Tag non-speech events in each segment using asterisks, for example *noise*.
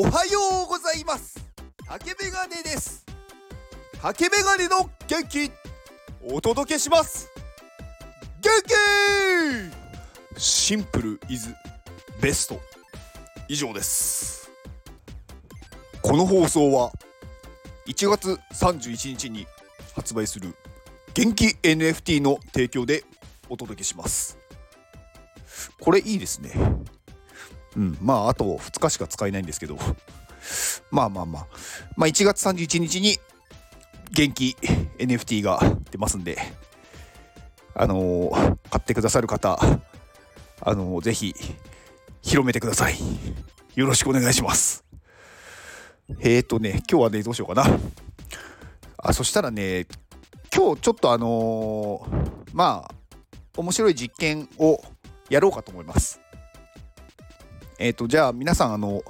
おはようございます。竹メガネです。竹メガネの元気。お届けします。元気。シンプルイズ。ベスト。以上です。この放送は1月31日に発売する元気 NFT の提供でお届けします。これいいですね。うん。まああと2日しか使えないんですけど。*laughs* まあまあまあ。まあ1月31日に元気 NFT が出ますんで。あのー、買ってくださる方あのー、ぜひ広めてください。よろしくお願いします。えーとね今日はねどうしようかな。あそしたらね今日ちょっとあの、まあ面白い実験をやろうかと思います。えっ、ー、と、じゃあ皆さん、あの、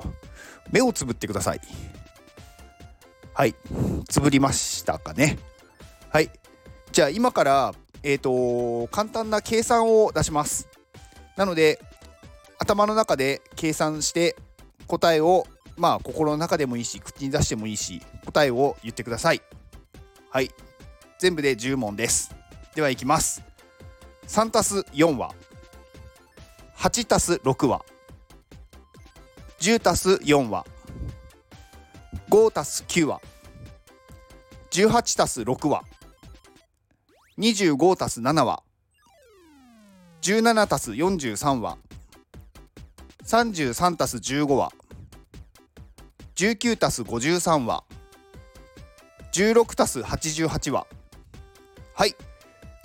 目をつぶってください。はい。つぶりましたかね。はい。じゃあ今から、えっ、ー、と、簡単な計算を出します。なので、頭の中で計算して答えを、まあ、心の中でもいいし、口に出してもいいし、答えを言ってください。はい。全部で10問です。では、いきます。3たす4は8たす6は10たす4は5たす9は18たす6は25たす7は17たす43は33たす15は19たす53は16たす88ははい。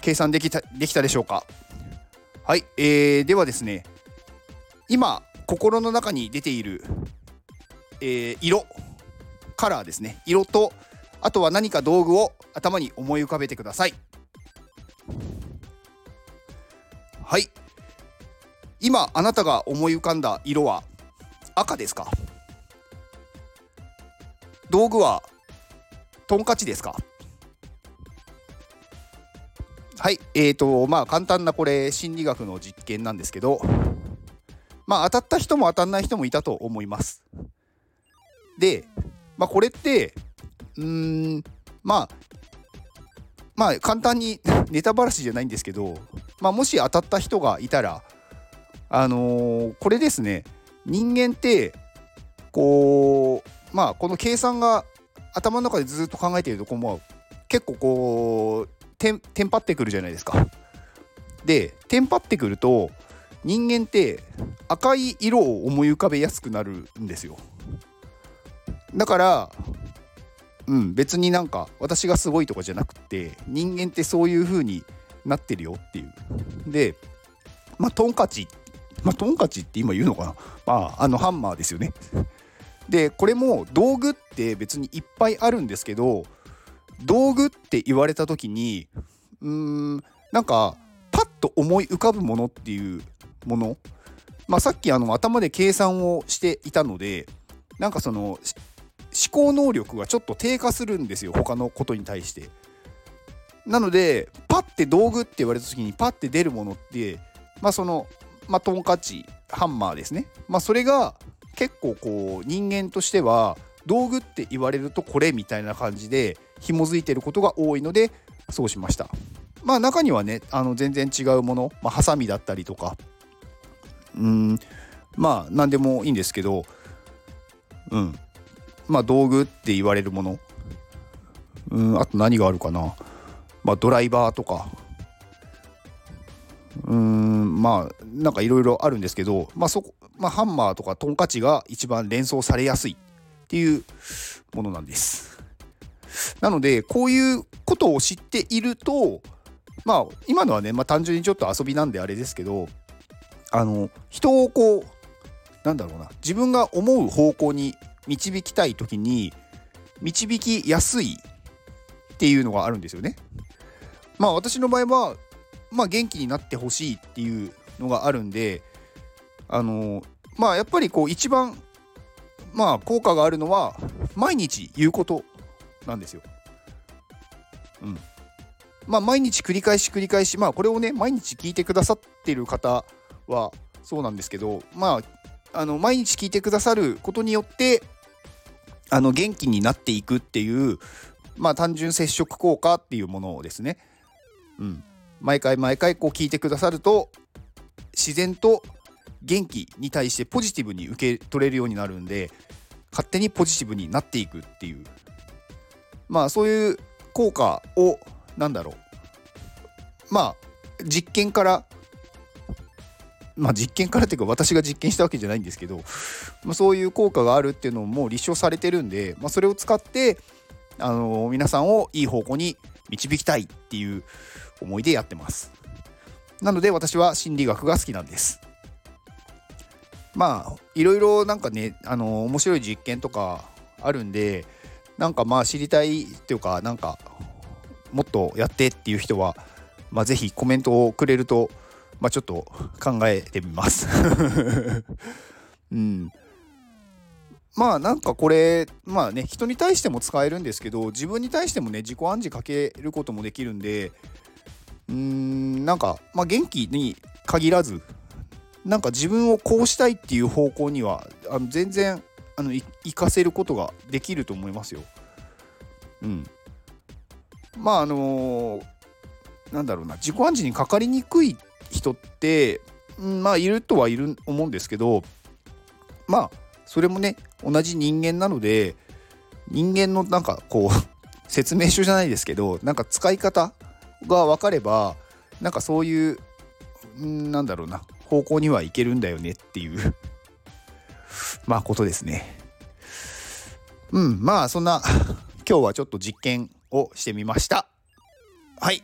計算できたできたでしょうか？はい、えー、ではですね今心の中に出ている、えー、色カラーですね。色とあとは何か道具を頭に思い浮かべてください。はい。今あなたが思い浮かんだ色は赤ですか？道具はトンカチですか？はい。えーとまあ簡単なこれ心理学の実験なんですけどまあ当たった人も当たんない人もいたと思います。で、まあこれって、うーん、まあ、まあ簡単に *laughs* ネタばらしじゃないんですけど、まあもし当たった人がいたら、あのー、これですね、人間って、こう、まあこの計算が頭の中でずっと考えているとこも結構こうテンテンパってくるじゃないですか。でテンパってくると人間って赤い色を思い浮かべやすくなるんですよ。だからうん別になんか私がすごいとかじゃなくて人間ってそういう風になってるよっていう。でまあトンカチまあトンカチって今言うのかな？まああのハンマーですよね。でこれも道具って別にいっぱいあるんですけど道具って言われた時にうーんなんかパッと思い浮かぶものっていうもの、まあ、さっきあの頭で計算をしていたのでなんかその思考能力がちょっと低下するんですよ他のことに対して。なのでパッて道具って言われた時にパッて出るものってまあそのまあトンカチハンマーですね。まあそれが結構こう人間としては道具って言われるとこれみたいな感じで紐づいてることが多いのでそうしました。まあ中にはねあの全然違うもの、まあ、ハサミだったりとかうん。まあ何でもいいんですけどうん。まあ道具って言われるもの。うんあと何があるかな。まあドライバーとか。うんまあなんかいろいろあるんですけどまあそこまあハンマーとかトンカチが一番連想されやすいっていうものなんです。なのでこういうことを知っているとまあ今のはね、まあ、単純にちょっと遊びなんであれですけどあの人をこうなんだろうな自分が思う方向に導きたい時に導きやすいっていうのがあるんですよね。まあ私の場合は、まあ、元気になってほしいっていうのがあるんであのまあやっぱりこう一番まあ効果があるのは毎日言うことなんですよ。うん。まあ毎日繰り返し繰り返しまあこれをね毎日聞いてくださってる方はそうなんですけどまああの毎日聞いてくださることによってあの元気になっていくっていうまあ単純接触効果っていうものをですね、うん、毎回毎回こう聞いてくださると自然と元気に対してポジティブに受け取れるようになるんで勝手にポジティブになっていくっていう。まあそういう効果をなんだろう。まあ実験からまあ実験からっていうか私が実験したわけじゃないんですけど、まあ、そういう効果があるっていうのも立証されてるんで、まあ、それを使ってあの皆さんをいい方向に導きたいっていう思いでやってます。なので私は心理学が好きなんです。まあいろいろなんかねあの面白い実験とかあるんでなんかまあ知りたいっていうかなんかもっとやってっていう人は、まあ、ぜひコメントをくれると、まあ、ちょっと考えてみます *laughs* うんまあなんかこれまあね人に対しても使えるんですけど自分に対してもね自己暗示かけることもできるんでうーんなんか、まあ、元気に限らずなんか自分をこうしたいっていう方向にはあの全然あの活かせることができると思いますよ。うん。まああのー、なんだろうな自己暗示にかかりにくい人って、まあいるとはいる思うんですけどまあそれもね同じ人間なので人間のなんかこう *laughs* 説明書じゃないですけどなんか使い方が分かればなんかそういう、うん、なんだろうな方向にはいけるんだよねっていう *laughs* まあことですね。うんまあそんな *laughs* 今日はちょっと実験をしてみました。はい